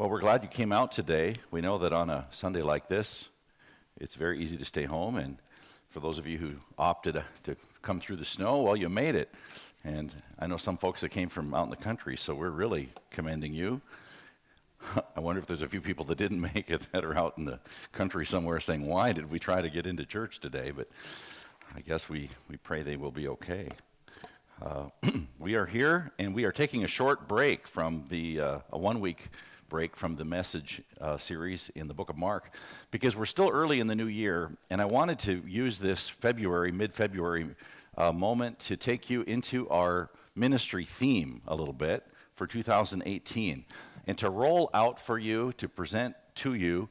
Well, we're glad you came out today. We know that on a Sunday like this, it's very easy to stay home. And for those of you who opted to come through the snow, well, you made it. And I know some folks that came from out in the country, so we're really commending you. I wonder if there's a few people that didn't make it that are out in the country somewhere saying, Why did we try to get into church today? But I guess we, we pray they will be okay. Uh, we are here and we are taking a short break from the uh, a one week break from the message uh, series in the book of Mark because we're still early in the new year, and I wanted to use this February, mid February uh, moment to take you into our ministry theme a little bit for 2018 and to roll out for you, to present to you